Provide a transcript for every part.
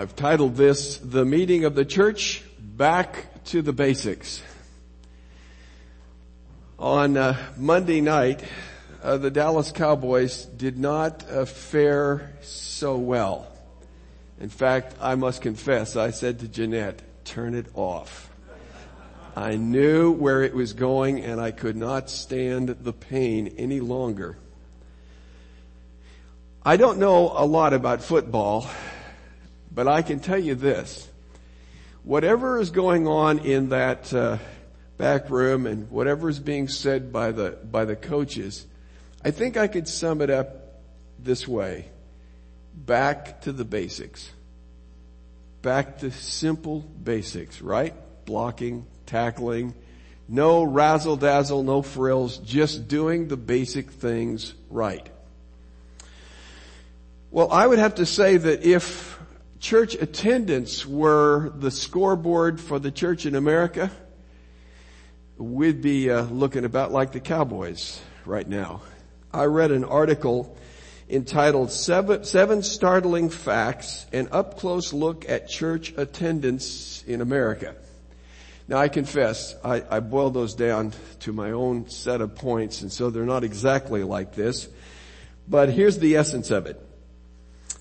I've titled this, The Meeting of the Church Back to the Basics. On uh, Monday night, uh, the Dallas Cowboys did not uh, fare so well. In fact, I must confess, I said to Jeanette, turn it off. I knew where it was going and I could not stand the pain any longer. I don't know a lot about football, but I can tell you this. Whatever is going on in that uh, back room and whatever is being said by the, by the coaches, I think I could sum it up this way. Back to the basics. Back to simple basics, right? Blocking, tackling, no razzle dazzle, no frills, just doing the basic things right. Well, I would have to say that if church attendance were the scoreboard for the church in America, we'd be uh, looking about like the Cowboys right now. I read an article entitled seven, seven Startling Facts, an up close look at church attendance in America. Now I confess, I, I boiled those down to my own set of points and so they're not exactly like this, but here's the essence of it.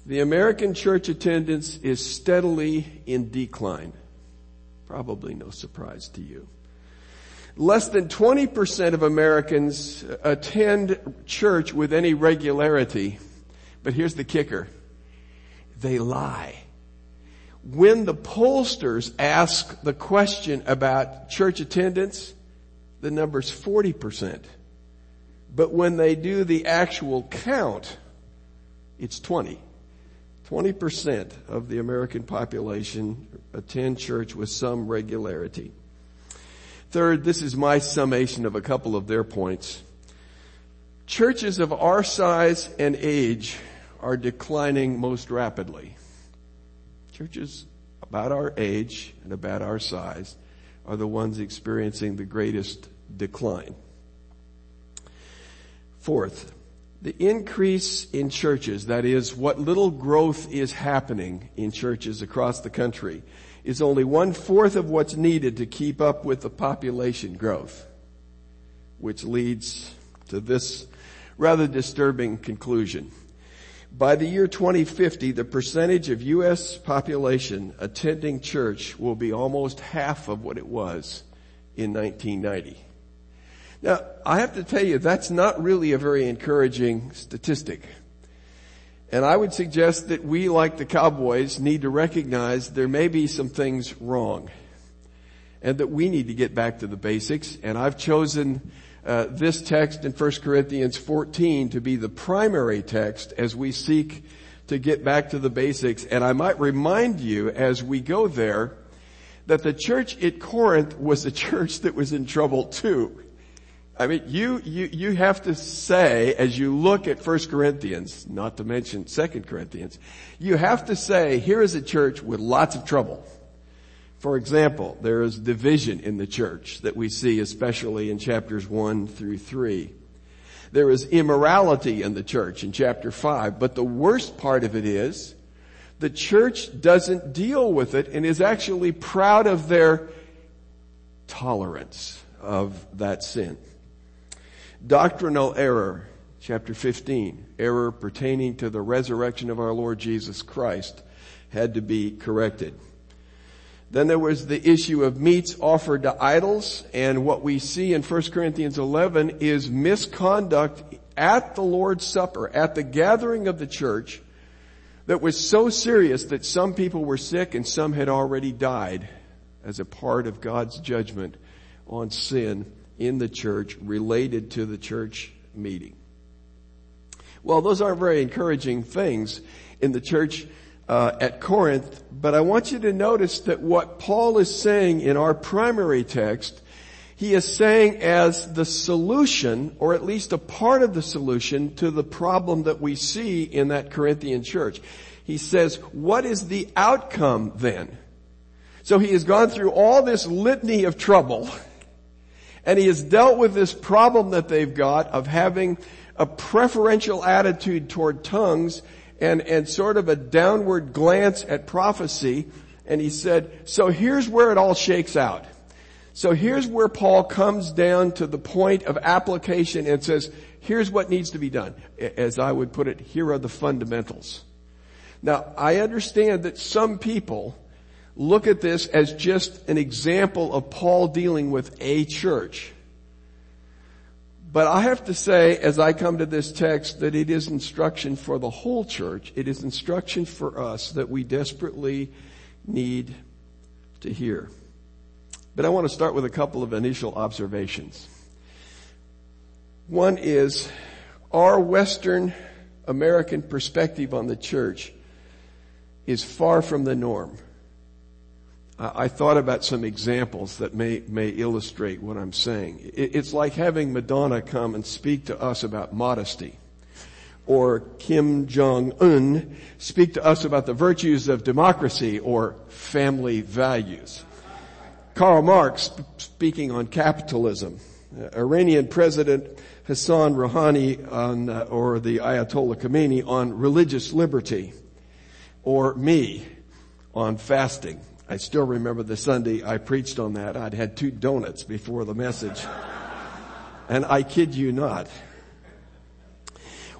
The American church attendance is steadily in decline. Probably no surprise to you. Less than 20% of Americans attend church with any regularity. But here's the kicker. They lie. When the pollsters ask the question about church attendance, the number's 40%. But when they do the actual count, it's 20. 20% of the American population attend church with some regularity. Third, this is my summation of a couple of their points. Churches of our size and age are declining most rapidly. Churches about our age and about our size are the ones experiencing the greatest decline. Fourth, the increase in churches, that is what little growth is happening in churches across the country, is only one fourth of what's needed to keep up with the population growth, which leads to this rather disturbing conclusion. By the year 2050, the percentage of U.S. population attending church will be almost half of what it was in 1990. Now, I have to tell you, that's not really a very encouraging statistic. And I would suggest that we, like the Cowboys, need to recognize there may be some things wrong. And that we need to get back to the basics. And I've chosen uh, this text in 1 Corinthians 14 to be the primary text as we seek to get back to the basics. And I might remind you as we go there that the church at Corinth was a church that was in trouble too. I mean, you, you, you have to say, as you look at 1 Corinthians, not to mention 2 Corinthians, you have to say, here is a church with lots of trouble. For example, there is division in the church that we see especially in chapters 1 through 3. There is immorality in the church in chapter 5, but the worst part of it is the church doesn't deal with it and is actually proud of their tolerance of that sin. Doctrinal error, chapter 15, error pertaining to the resurrection of our Lord Jesus Christ had to be corrected. Then there was the issue of meats offered to idols, and what we see in 1 Corinthians 11 is misconduct at the Lord's Supper, at the gathering of the church, that was so serious that some people were sick and some had already died as a part of God's judgment on sin in the church related to the church meeting. Well, those aren't very encouraging things in the church uh, at Corinth, but I want you to notice that what Paul is saying in our primary text, he is saying as the solution, or at least a part of the solution to the problem that we see in that Corinthian church. He says, what is the outcome then? So he has gone through all this litany of trouble and he has dealt with this problem that they've got of having a preferential attitude toward tongues and, and sort of a downward glance at prophecy. And he said, so here's where it all shakes out. So here's where Paul comes down to the point of application and says, here's what needs to be done. As I would put it, here are the fundamentals. Now, I understand that some people look at this as just an example of Paul dealing with a church. But I have to say, as I come to this text, that it is instruction for the whole church. It is instruction for us that we desperately need to hear. But I want to start with a couple of initial observations. One is our Western American perspective on the church is far from the norm. I thought about some examples that may, may illustrate what I'm saying. It's like having Madonna come and speak to us about modesty. Or Kim Jong-un speak to us about the virtues of democracy or family values. Karl Marx speaking on capitalism. Uh, Iranian President Hassan Rouhani on, uh, or the Ayatollah Khomeini on religious liberty. Or me on fasting. I still remember the Sunday I preached on that. I'd had two donuts before the message. And I kid you not.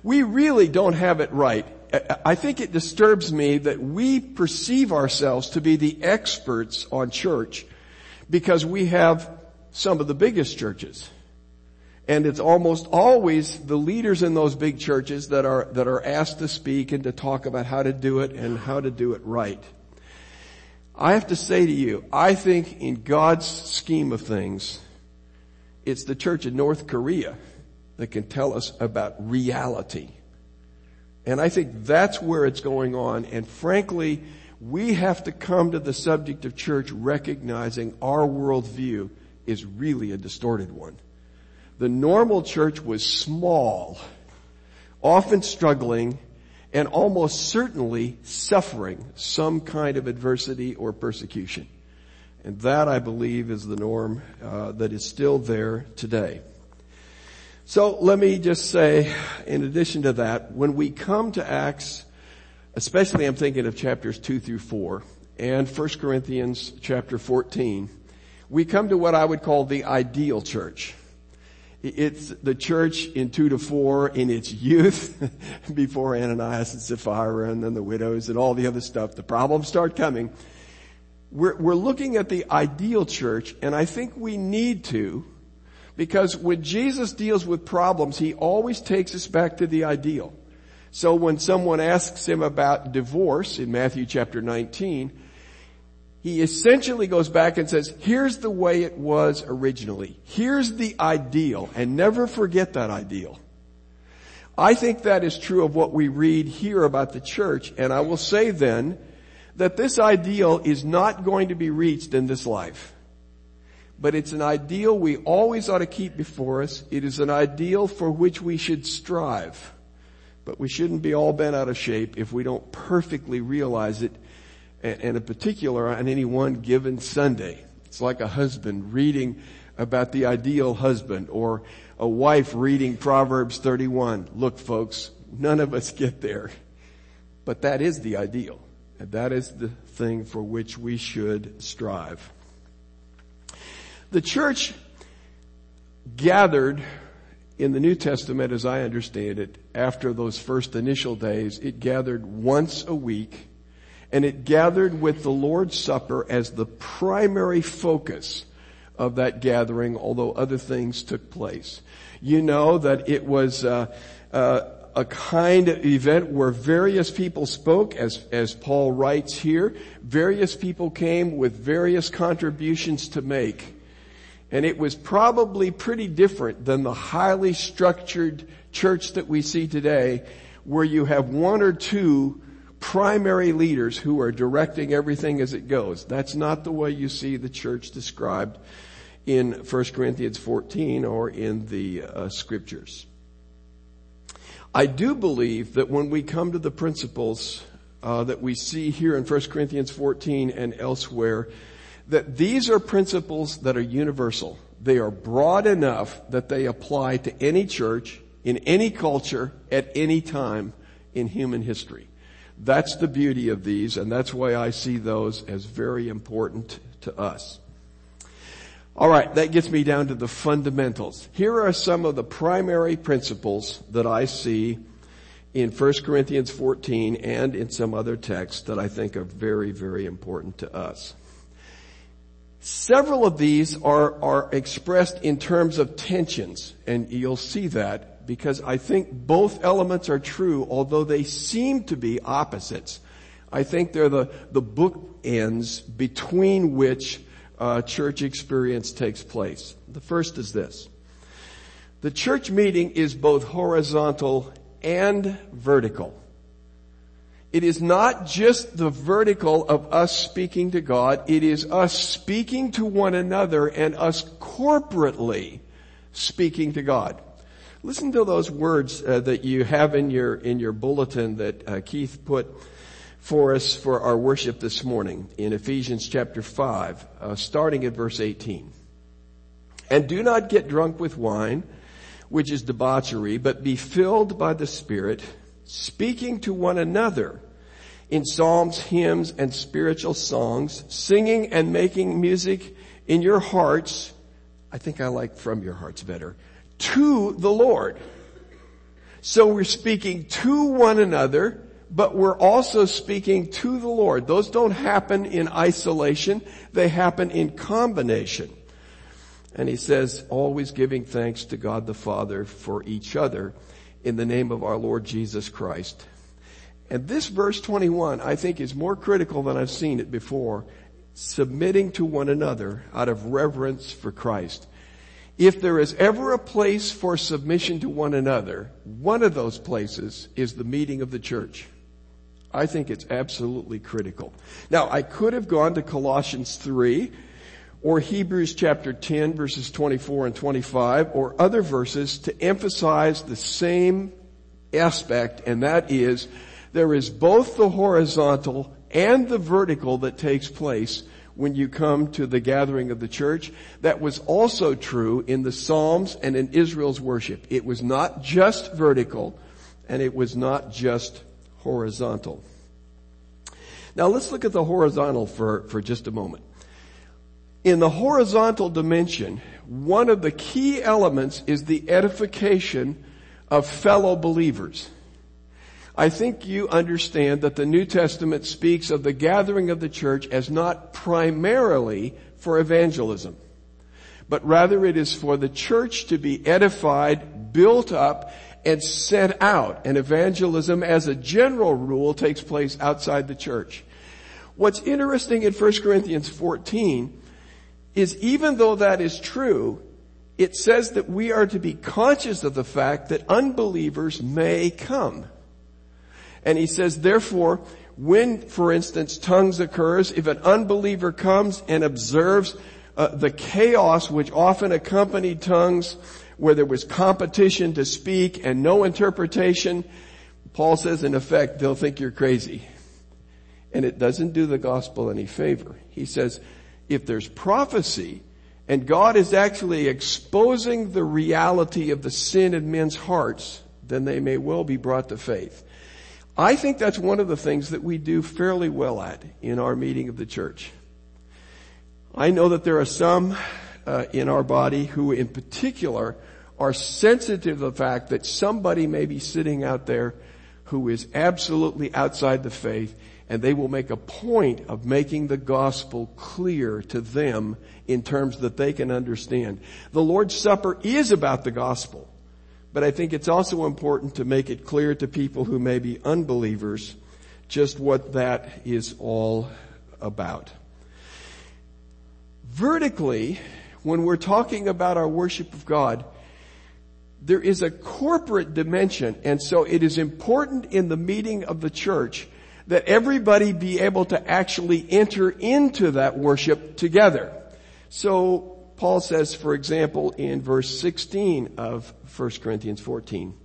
We really don't have it right. I think it disturbs me that we perceive ourselves to be the experts on church because we have some of the biggest churches. And it's almost always the leaders in those big churches that are, that are asked to speak and to talk about how to do it and how to do it right. I have to say to you, I think in God's scheme of things, it's the church in North Korea that can tell us about reality. And I think that's where it's going on. And frankly, we have to come to the subject of church recognizing our worldview is really a distorted one. The normal church was small, often struggling, and almost certainly suffering some kind of adversity or persecution. And that, I believe, is the norm uh, that is still there today. So let me just say, in addition to that, when we come to Acts, especially I'm thinking of chapters 2 through 4 and 1 Corinthians chapter 14, we come to what I would call the ideal church. It's the church in two to four in its youth before Ananias and Sapphira and then the widows and all the other stuff. The problems start coming. We're, we're looking at the ideal church and I think we need to because when Jesus deals with problems, he always takes us back to the ideal. So when someone asks him about divorce in Matthew chapter 19, he essentially goes back and says, here's the way it was originally. Here's the ideal and never forget that ideal. I think that is true of what we read here about the church and I will say then that this ideal is not going to be reached in this life. But it's an ideal we always ought to keep before us. It is an ideal for which we should strive. But we shouldn't be all bent out of shape if we don't perfectly realize it and in particular on any one given Sunday. It's like a husband reading about the ideal husband or a wife reading Proverbs 31. Look folks, none of us get there, but that is the ideal and that is the thing for which we should strive. The church gathered in the New Testament, as I understand it, after those first initial days, it gathered once a week and it gathered with the Lord's Supper as the primary focus of that gathering, although other things took place. You know that it was uh, uh, a kind of event where various people spoke, as as Paul writes here. Various people came with various contributions to make. And it was probably pretty different than the highly structured church that we see today, where you have one or two primary leaders who are directing everything as it goes. That's not the way you see the church described in 1 Corinthians 14 or in the uh, scriptures. I do believe that when we come to the principles uh, that we see here in 1 Corinthians 14 and elsewhere, that these are principles that are universal. They are broad enough that they apply to any church, in any culture, at any time in human history. That's the beauty of these and that's why I see those as very important to us. Alright, that gets me down to the fundamentals. Here are some of the primary principles that I see in 1 Corinthians 14 and in some other texts that I think are very, very important to us. Several of these are, are expressed in terms of tensions, and you'll see that because I think both elements are true, although they seem to be opposites. I think they're the, the bookends between which uh, church experience takes place. The first is this. The church meeting is both horizontal and vertical. It is not just the vertical of us speaking to God, it is us speaking to one another and us corporately speaking to God. Listen to those words uh, that you have in your in your bulletin that uh, Keith put for us for our worship this morning in Ephesians chapter 5, uh, starting at verse 18. And do not get drunk with wine, which is debauchery, but be filled by the Spirit, speaking to one another in psalms, hymns, and spiritual songs, singing and making music in your hearts. I think I like from your hearts better. To the Lord. So we're speaking to one another, but we're also speaking to the Lord. Those don't happen in isolation. They happen in combination. And he says, always giving thanks to God the Father for each other in the name of our Lord Jesus Christ. And this verse 21, I think is more critical than I've seen it before. Submitting to one another out of reverence for Christ. If there is ever a place for submission to one another, one of those places is the meeting of the church. I think it's absolutely critical. Now, I could have gone to Colossians 3 or Hebrews chapter 10 verses 24 and 25 or other verses to emphasize the same aspect and that is there is both the horizontal and the vertical that takes place when you come to the gathering of the church. That was also true in the Psalms and in Israel's worship. It was not just vertical and it was not just horizontal. Now let's look at the horizontal for, for just a moment. In the horizontal dimension, one of the key elements is the edification of fellow believers. I think you understand that the New Testament speaks of the gathering of the church as not primarily for evangelism, but rather it is for the church to be edified, built up, and sent out. And evangelism as a general rule takes place outside the church. What's interesting in 1 Corinthians 14 is even though that is true, it says that we are to be conscious of the fact that unbelievers may come. And he says, therefore, when, for instance, tongues occurs, if an unbeliever comes and observes uh, the chaos which often accompanied tongues, where there was competition to speak and no interpretation, Paul says, in effect, they'll think you're crazy. And it doesn't do the gospel any favor. He says, if there's prophecy, and God is actually exposing the reality of the sin in men's hearts, then they may well be brought to faith. I think that's one of the things that we do fairly well at in our meeting of the church. I know that there are some uh, in our body who in particular are sensitive to the fact that somebody may be sitting out there who is absolutely outside the faith and they will make a point of making the gospel clear to them in terms that they can understand. The Lord's Supper is about the gospel. But I think it's also important to make it clear to people who may be unbelievers just what that is all about. Vertically, when we're talking about our worship of God, there is a corporate dimension and so it is important in the meeting of the church that everybody be able to actually enter into that worship together. So Paul says, for example, in verse 16 of 1 Corinthians 14,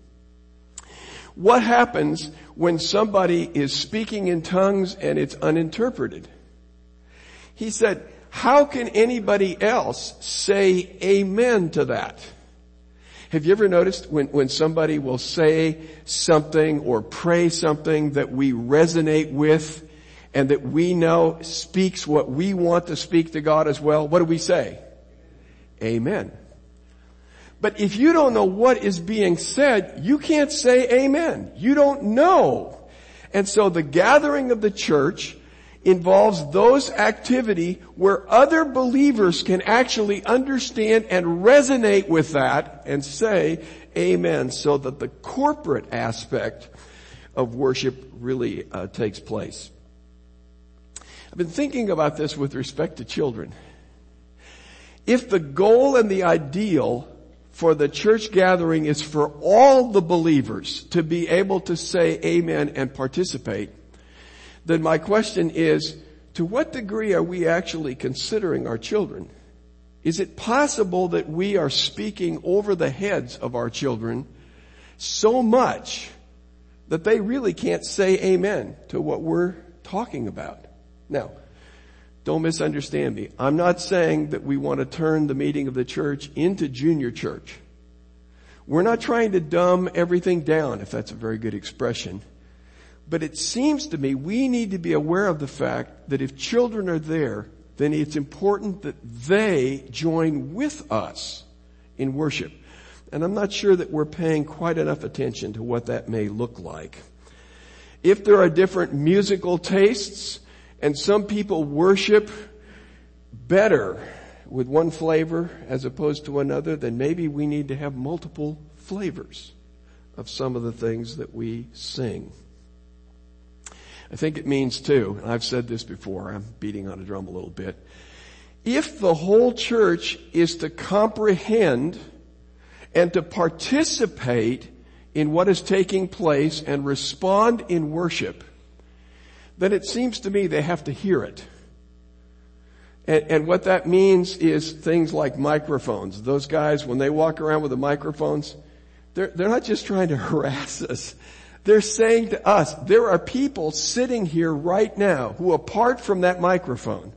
what happens when somebody is speaking in tongues and it's uninterpreted? He said, how can anybody else say amen to that? Have you ever noticed when, when somebody will say something or pray something that we resonate with and that we know speaks what we want to speak to God as well? What do we say? Amen. But if you don't know what is being said, you can't say amen. You don't know. And so the gathering of the church involves those activity where other believers can actually understand and resonate with that and say amen so that the corporate aspect of worship really uh, takes place. I've been thinking about this with respect to children. If the goal and the ideal for the church gathering is for all the believers to be able to say amen and participate, then my question is, to what degree are we actually considering our children? Is it possible that we are speaking over the heads of our children so much that they really can't say amen to what we're talking about? Now, don't misunderstand me. I'm not saying that we want to turn the meeting of the church into junior church. We're not trying to dumb everything down, if that's a very good expression. But it seems to me we need to be aware of the fact that if children are there, then it's important that they join with us in worship. And I'm not sure that we're paying quite enough attention to what that may look like. If there are different musical tastes and some people worship better with one flavor as opposed to another, then maybe we need to have multiple flavors of some of the things that we sing. I think it means too, and I've said this before, I'm beating on a drum a little bit. If the whole church is to comprehend and to participate in what is taking place and respond in worship, then it seems to me they have to hear it. And, and, what that means is things like microphones. Those guys, when they walk around with the microphones, they're, they're not just trying to harass us. They're saying to us, there are people sitting here right now who apart from that microphone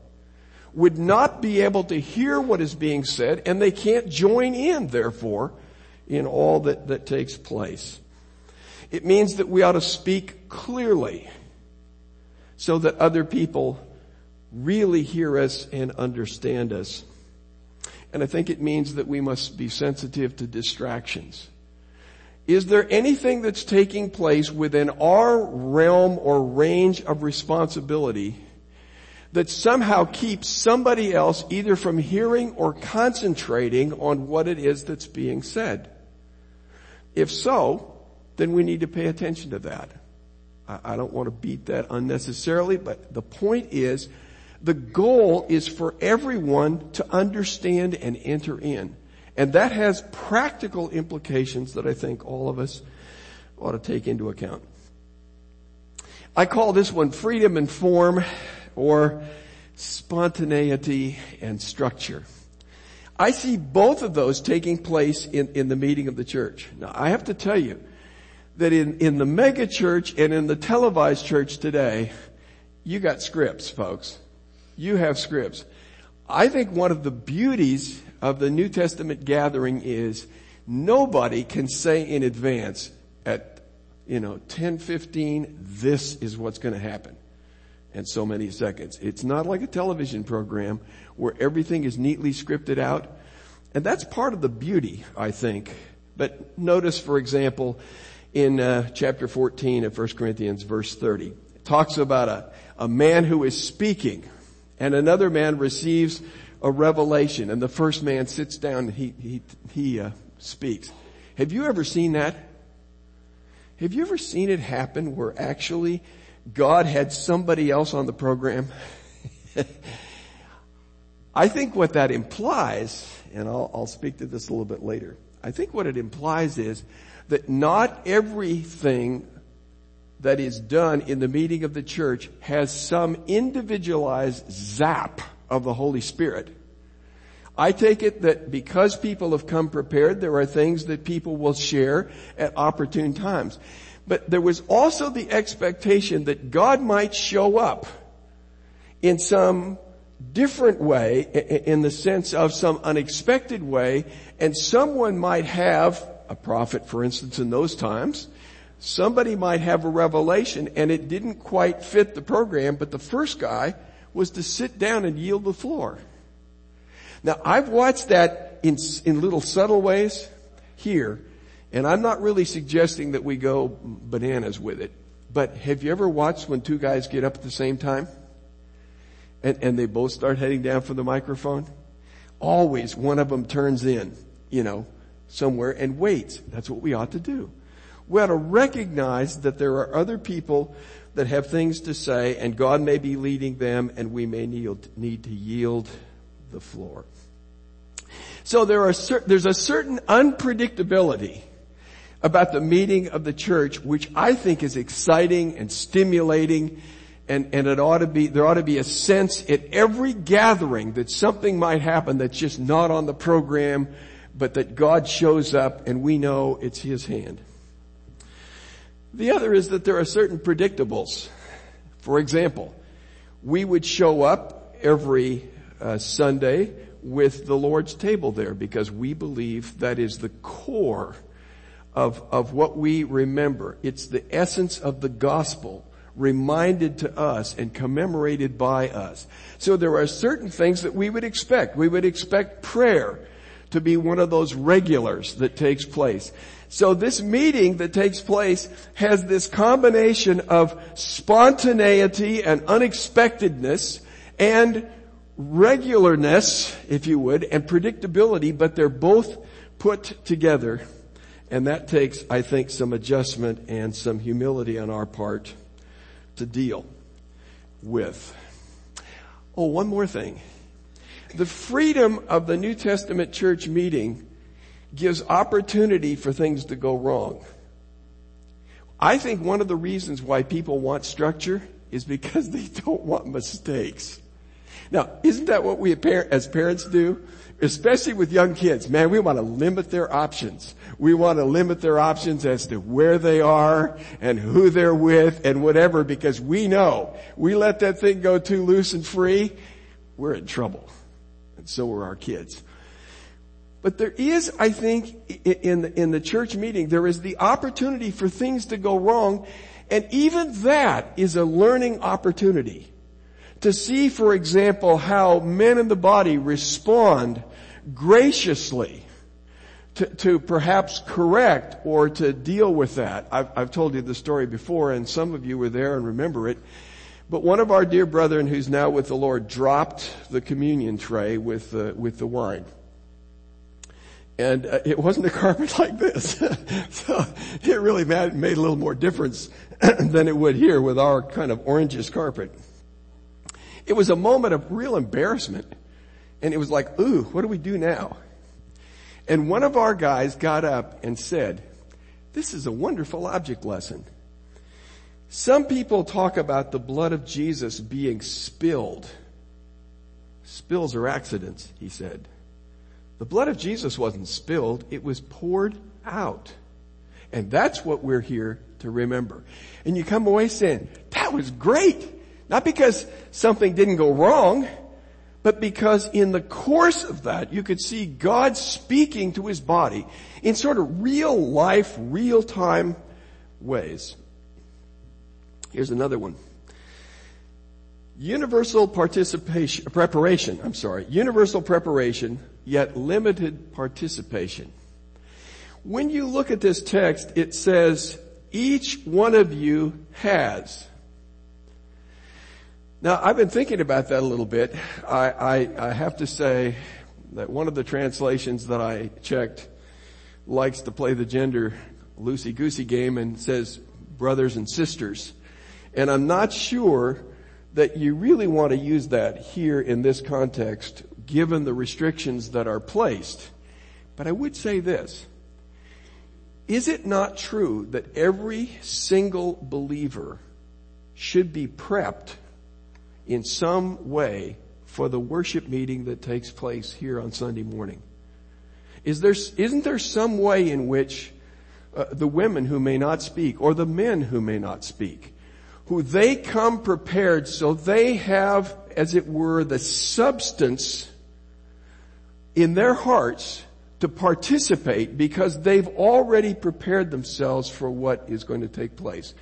would not be able to hear what is being said and they can't join in therefore in all that, that takes place. It means that we ought to speak clearly so that other people really hear us and understand us. And I think it means that we must be sensitive to distractions. Is there anything that's taking place within our realm or range of responsibility that somehow keeps somebody else either from hearing or concentrating on what it is that's being said? If so, then we need to pay attention to that. I don't want to beat that unnecessarily, but the point is the goal is for everyone to understand and enter in. And that has practical implications that I think all of us ought to take into account. I call this one freedom and form or spontaneity and structure. I see both of those taking place in, in the meeting of the church. Now I have to tell you that in, in the mega church and in the televised church today, you got scripts, folks. You have scripts. I think one of the beauties of the New Testament gathering is nobody can say in advance at, you know, 10, 15, this is what's going to happen in so many seconds. It's not like a television program where everything is neatly scripted out. And that's part of the beauty, I think. But notice, for example, in uh, chapter 14 of 1 Corinthians verse 30, it talks about a, a man who is speaking and another man receives a revelation and the first man sits down and he, he, he uh, speaks. Have you ever seen that? Have you ever seen it happen where actually God had somebody else on the program? I think what that implies, and I'll, I'll speak to this a little bit later. I think what it implies is that not everything that is done in the meeting of the church has some individualized zap of the Holy Spirit. I take it that because people have come prepared, there are things that people will share at opportune times. But there was also the expectation that God might show up in some different way in the sense of some unexpected way and someone might have a prophet for instance in those times somebody might have a revelation and it didn't quite fit the program but the first guy was to sit down and yield the floor. Now I've watched that in, in little subtle ways here and I'm not really suggesting that we go bananas with it but have you ever watched when two guys get up at the same time and, and they both start heading down for the microphone, always one of them turns in, you know, somewhere and waits. That's what we ought to do. We ought to recognize that there are other people that have things to say and God may be leading them and we may need, need to yield the floor. So there are, there's a certain unpredictability about the meeting of the church, which I think is exciting and stimulating and, and it ought to be, there ought to be a sense at every gathering that something might happen that's just not on the program, but that God shows up and we know it's His hand. The other is that there are certain predictables. For example, we would show up every uh, Sunday with the Lord's table there because we believe that is the core of, of what we remember. It's the essence of the gospel reminded to us and commemorated by us. So there are certain things that we would expect. We would expect prayer to be one of those regulars that takes place. So this meeting that takes place has this combination of spontaneity and unexpectedness and regularness, if you would, and predictability, but they're both put together. And that takes, I think, some adjustment and some humility on our part to deal with. Oh, one more thing. The freedom of the New Testament church meeting gives opportunity for things to go wrong. I think one of the reasons why people want structure is because they don't want mistakes. Now, isn't that what we as parents do? Especially with young kids. Man, we want to limit their options. We want to limit their options as to where they are and who they're with and whatever because we know we let that thing go too loose and free, we're in trouble. So are our kids. But there is, I think, in the, in the church meeting, there is the opportunity for things to go wrong. And even that is a learning opportunity. To see, for example, how men in the body respond graciously to, to perhaps correct or to deal with that. I've, I've told you the story before and some of you were there and remember it. But one of our dear brethren who's now with the Lord dropped the communion tray with the, with the wine. And uh, it wasn't a carpet like this. so it really made, made a little more difference than it would here with our kind of orangish carpet. It was a moment of real embarrassment. And it was like, ooh, what do we do now? And one of our guys got up and said, this is a wonderful object lesson. Some people talk about the blood of Jesus being spilled. Spills are accidents, he said. The blood of Jesus wasn't spilled, it was poured out. And that's what we're here to remember. And you come away saying, that was great. Not because something didn't go wrong, but because in the course of that, you could see God speaking to his body in sort of real life, real time ways. Here's another one. Universal participation, preparation, I'm sorry, universal preparation, yet limited participation. When you look at this text, it says, each one of you has. Now, I've been thinking about that a little bit. I, I, I have to say that one of the translations that I checked likes to play the gender loosey-goosey game and says brothers and sisters. And I'm not sure that you really want to use that here in this context, given the restrictions that are placed. But I would say this. Is it not true that every single believer should be prepped in some way for the worship meeting that takes place here on Sunday morning? Is there, isn't there some way in which uh, the women who may not speak or the men who may not speak who they come prepared so they have, as it were, the substance in their hearts to participate because they've already prepared themselves for what is going to take place.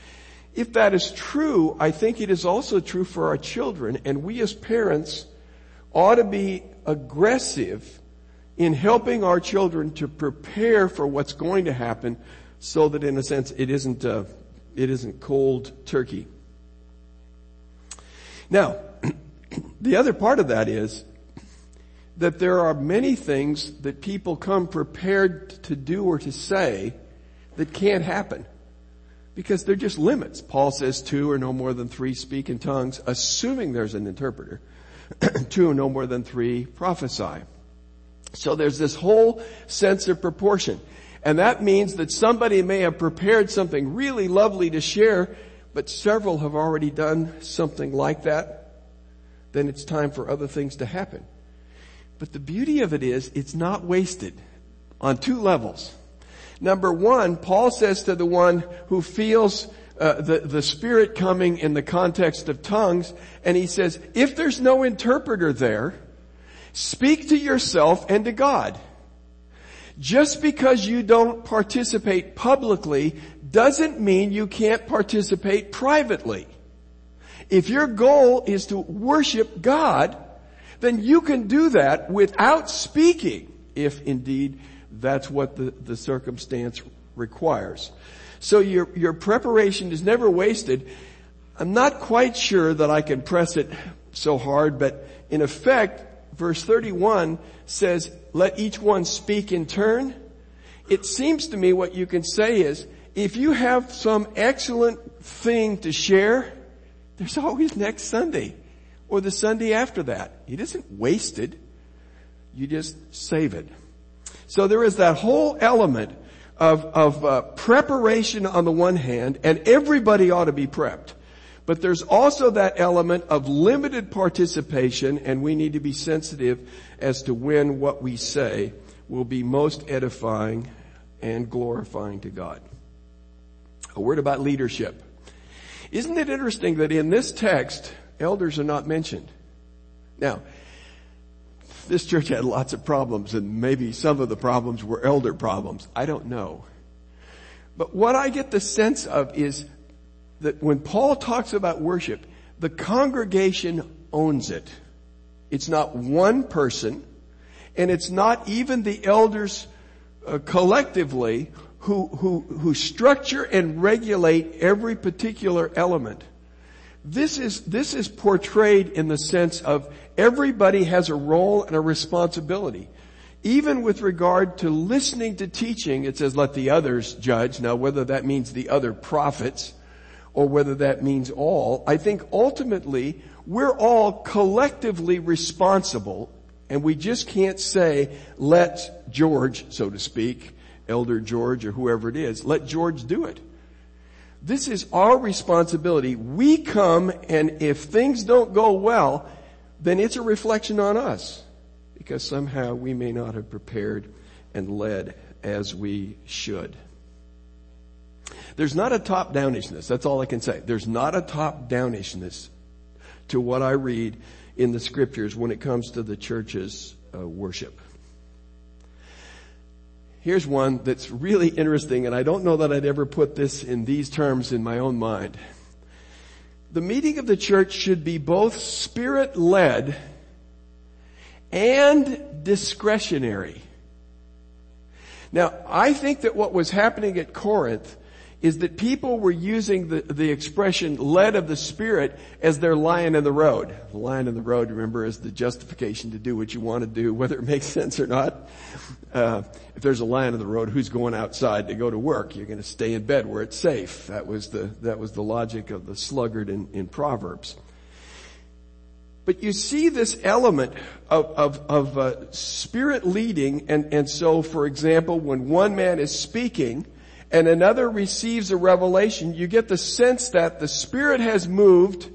If that is true, I think it is also true for our children and we as parents ought to be aggressive in helping our children to prepare for what's going to happen so that in a sense it isn't, uh, it isn't cold turkey. Now, the other part of that is that there are many things that people come prepared to do or to say that can't happen because they're just limits. Paul says two or no more than three speak in tongues, assuming there's an interpreter. two or no more than three prophesy. So there's this whole sense of proportion. And that means that somebody may have prepared something really lovely to share, but several have already done something like that. Then it's time for other things to happen. But the beauty of it is, it's not wasted on two levels. Number one, Paul says to the one who feels uh, the, the Spirit coming in the context of tongues, and he says, if there's no interpreter there, speak to yourself and to God. Just because you don't participate publicly doesn't mean you can't participate privately. If your goal is to worship God, then you can do that without speaking, if indeed that's what the, the circumstance requires. So your, your preparation is never wasted. I'm not quite sure that I can press it so hard, but in effect, verse 31 says, let each one speak in turn. It seems to me what you can say is, if you have some excellent thing to share, there's always next Sunday or the Sunday after that. It isn't wasted. You just save it. So there is that whole element of, of uh, preparation on the one hand, and everybody ought to be prepped. But there's also that element of limited participation, and we need to be sensitive as to when what we say will be most edifying and glorifying to God. A word about leadership. Isn't it interesting that in this text, elders are not mentioned? Now, this church had lots of problems and maybe some of the problems were elder problems. I don't know. But what I get the sense of is that when Paul talks about worship, the congregation owns it. It's not one person and it's not even the elders uh, collectively who, who, who structure and regulate every particular element. This is, this is portrayed in the sense of everybody has a role and a responsibility. Even with regard to listening to teaching, it says let the others judge. Now whether that means the other prophets or whether that means all, I think ultimately we're all collectively responsible and we just can't say let George, so to speak, Elder George or whoever it is, let George do it. This is our responsibility. We come and if things don't go well, then it's a reflection on us because somehow we may not have prepared and led as we should. There's not a top-downishness. That's all I can say. There's not a top-downishness to what I read in the scriptures when it comes to the church's uh, worship. Here's one that's really interesting, and I don't know that I'd ever put this in these terms in my own mind. The meeting of the church should be both spirit led and discretionary. Now, I think that what was happening at Corinth is that people were using the, the expression led of the Spirit as their lion in the road. The lion in the road, remember, is the justification to do what you want to do, whether it makes sense or not. Uh, if there's a lion in the road, who's going outside to go to work? You're going to stay in bed where it's safe. That was the, that was the logic of the sluggard in, in Proverbs. But you see this element of, of, of uh, spirit leading, and, and so, for example, when one man is speaking, and another receives a revelation, you get the sense that the Spirit has moved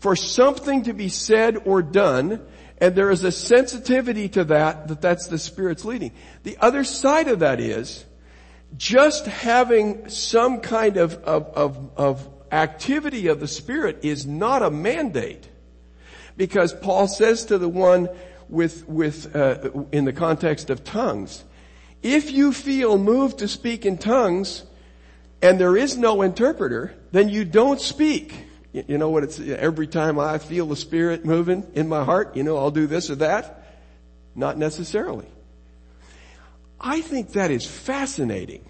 for something to be said or done, and there is a sensitivity to that, that that's the Spirit's leading. The other side of that is, just having some kind of, of, of, of activity of the Spirit is not a mandate. Because Paul says to the one with, with, uh, in the context of tongues, if you feel moved to speak in tongues and there is no interpreter, then you don't speak. You know what it's, every time I feel the Spirit moving in my heart, you know, I'll do this or that. Not necessarily. I think that is fascinating.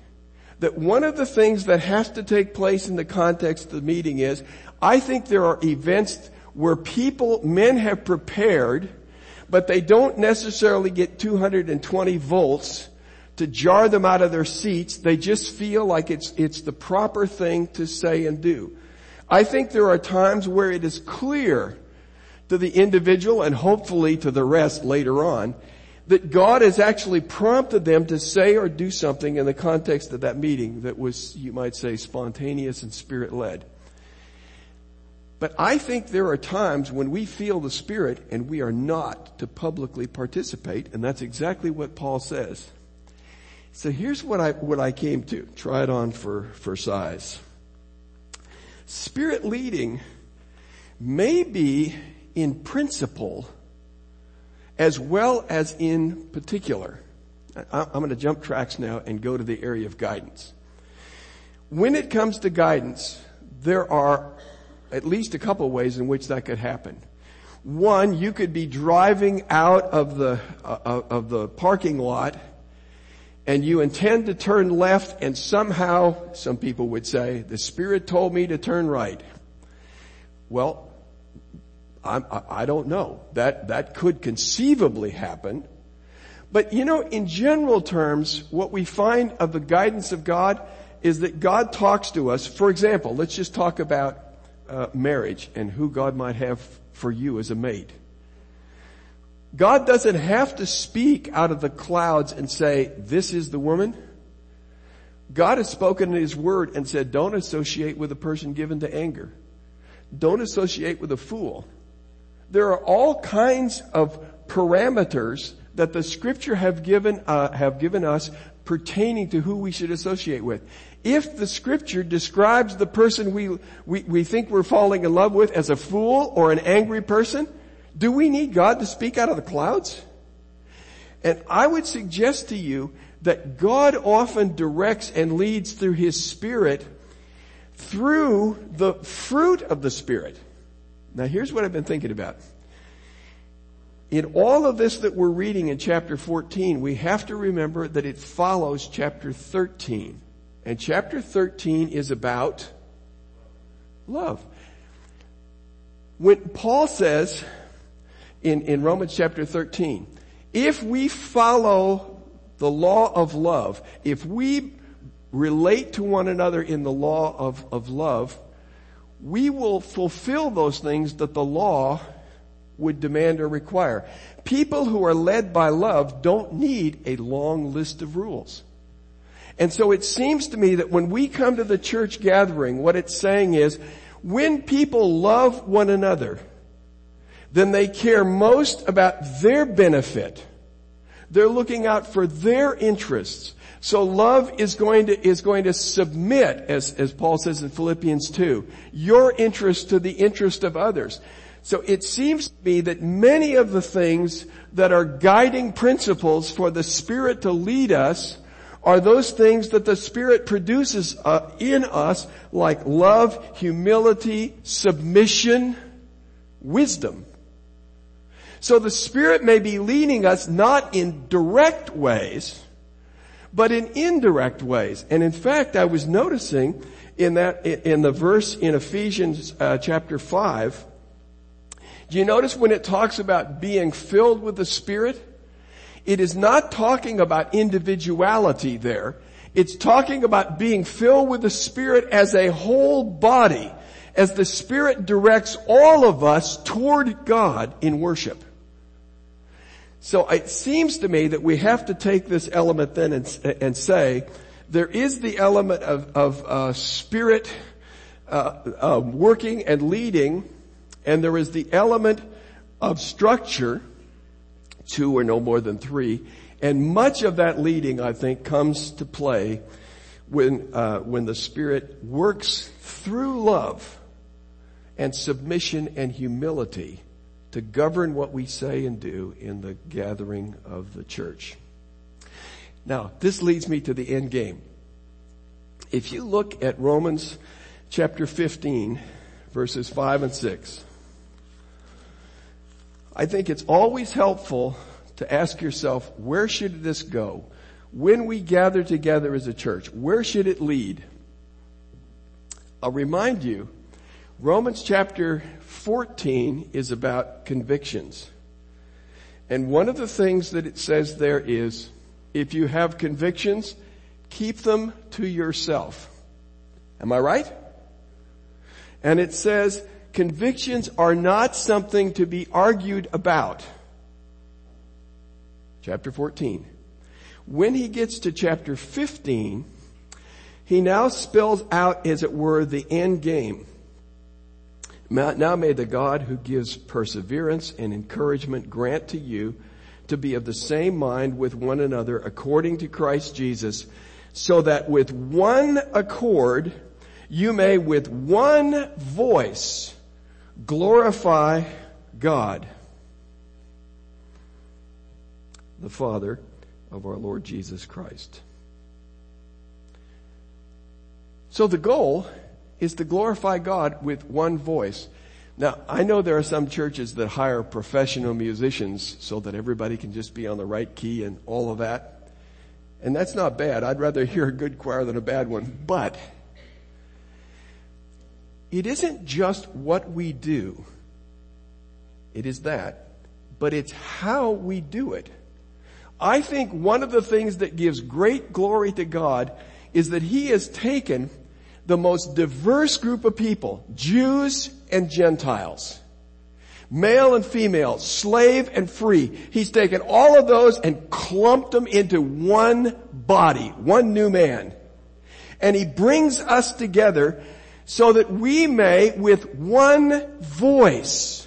That one of the things that has to take place in the context of the meeting is, I think there are events where people, men have prepared, but they don't necessarily get 220 volts to jar them out of their seats. They just feel like it's, it's the proper thing to say and do. I think there are times where it is clear to the individual and hopefully to the rest later on that God has actually prompted them to say or do something in the context of that meeting that was, you might say, spontaneous and spirit led. But I think there are times when we feel the Spirit and we are not to publicly participate, and that's exactly what Paul says. So here's what I, what I came to. Try it on for, for size. Spirit leading may be in principle as well as in particular. I'm going to jump tracks now and go to the area of guidance. When it comes to guidance, there are at least a couple ways in which that could happen. One, you could be driving out of the, uh, of the parking lot and you intend to turn left and somehow, some people would say, the Spirit told me to turn right. Well, I'm, I don't know. That, that could conceivably happen. But you know, in general terms, what we find of the guidance of God is that God talks to us. For example, let's just talk about uh, marriage and who God might have for you as a mate. God doesn't have to speak out of the clouds and say, this is the woman. God has spoken in His Word and said, don't associate with a person given to anger. Don't associate with a fool. There are all kinds of parameters that the scripture have given, uh, have given us pertaining to who we should associate with. If the scripture describes the person we, we, we think we're falling in love with as a fool or an angry person, do we need God to speak out of the clouds? And I would suggest to you that God often directs and leads through His Spirit through the fruit of the Spirit. Now here's what I've been thinking about. In all of this that we're reading in chapter 14, we have to remember that it follows chapter 13. And chapter 13 is about love. When Paul says, in, in Romans chapter 13. If we follow the law of love, if we relate to one another in the law of, of love, we will fulfill those things that the law would demand or require. People who are led by love don't need a long list of rules. And so it seems to me that when we come to the church gathering, what it's saying is, when people love one another, then they care most about their benefit. They're looking out for their interests. So love is going to, is going to submit, as, as Paul says in Philippians 2, your interest to the interest of others. So it seems to me that many of the things that are guiding principles for the Spirit to lead us are those things that the Spirit produces uh, in us like love, humility, submission, wisdom. So the Spirit may be leading us not in direct ways, but in indirect ways. And in fact, I was noticing in that, in the verse in Ephesians uh, chapter 5, do you notice when it talks about being filled with the Spirit? It is not talking about individuality there. It's talking about being filled with the Spirit as a whole body, as the Spirit directs all of us toward God in worship. So it seems to me that we have to take this element then and, and say, there is the element of, of uh, spirit uh, uh, working and leading, and there is the element of structure, two or no more than three, and much of that leading, I think, comes to play when, uh, when the Spirit works through love and submission and humility to govern what we say and do in the gathering of the church. Now, this leads me to the end game. If you look at Romans chapter 15, verses 5 and 6, I think it's always helpful to ask yourself, where should this go? When we gather together as a church, where should it lead? I'll remind you, Romans chapter 14 is about convictions. And one of the things that it says there is, if you have convictions, keep them to yourself. Am I right? And it says, convictions are not something to be argued about. Chapter 14. When he gets to chapter 15, he now spells out, as it were, the end game. Now may the God who gives perseverance and encouragement grant to you to be of the same mind with one another according to Christ Jesus, so that with one accord you may with one voice glorify God, the Father of our Lord Jesus Christ. So the goal is to glorify God with one voice. Now, I know there are some churches that hire professional musicians so that everybody can just be on the right key and all of that. And that's not bad. I'd rather hear a good choir than a bad one. But it isn't just what we do. It is that. But it's how we do it. I think one of the things that gives great glory to God is that He has taken the most diverse group of people, Jews and Gentiles, male and female, slave and free. He's taken all of those and clumped them into one body, one new man. And he brings us together so that we may, with one voice,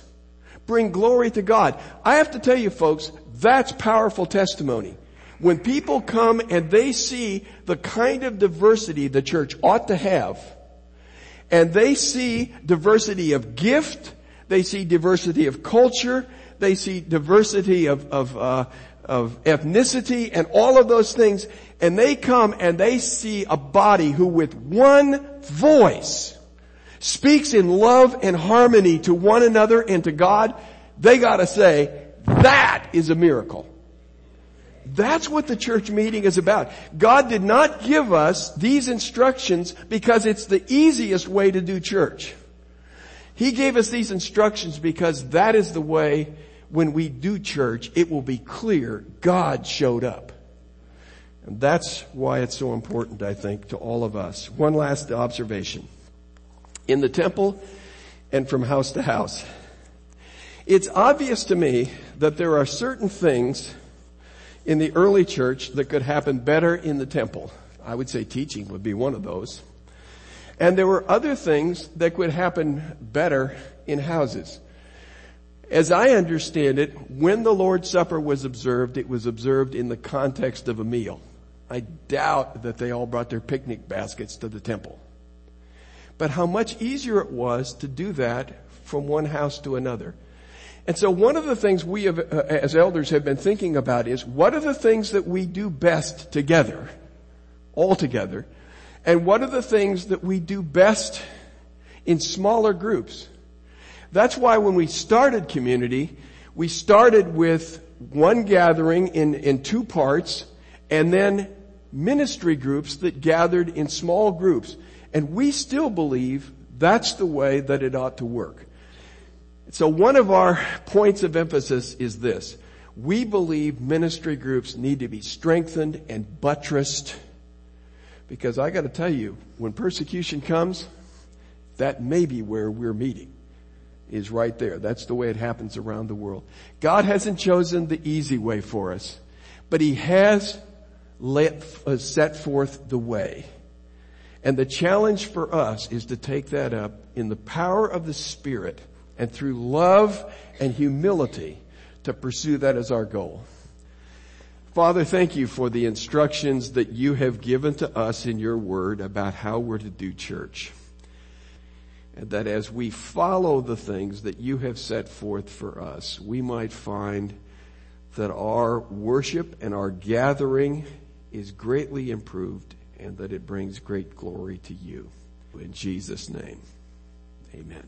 bring glory to God. I have to tell you folks, that's powerful testimony. When people come and they see the kind of diversity the church ought to have, and they see diversity of gift, they see diversity of culture, they see diversity of, of, uh, of ethnicity and all of those things, and they come and they see a body who with one voice speaks in love and harmony to one another and to God, they gotta say, that is a miracle. That's what the church meeting is about. God did not give us these instructions because it's the easiest way to do church. He gave us these instructions because that is the way when we do church, it will be clear God showed up. And that's why it's so important, I think, to all of us. One last observation. In the temple and from house to house, it's obvious to me that there are certain things in the early church that could happen better in the temple. I would say teaching would be one of those. And there were other things that could happen better in houses. As I understand it, when the Lord's Supper was observed, it was observed in the context of a meal. I doubt that they all brought their picnic baskets to the temple. But how much easier it was to do that from one house to another. And so one of the things we have, uh, as elders have been thinking about is what are the things that we do best together, all together, and what are the things that we do best in smaller groups? That's why when we started community, we started with one gathering in, in two parts and then ministry groups that gathered in small groups. And we still believe that's the way that it ought to work. So one of our points of emphasis is this. We believe ministry groups need to be strengthened and buttressed because I gotta tell you, when persecution comes, that may be where we're meeting is right there. That's the way it happens around the world. God hasn't chosen the easy way for us, but He has let, uh, set forth the way. And the challenge for us is to take that up in the power of the Spirit and through love and humility to pursue that as our goal. Father, thank you for the instructions that you have given to us in your word about how we're to do church. And that as we follow the things that you have set forth for us, we might find that our worship and our gathering is greatly improved and that it brings great glory to you. In Jesus' name, amen.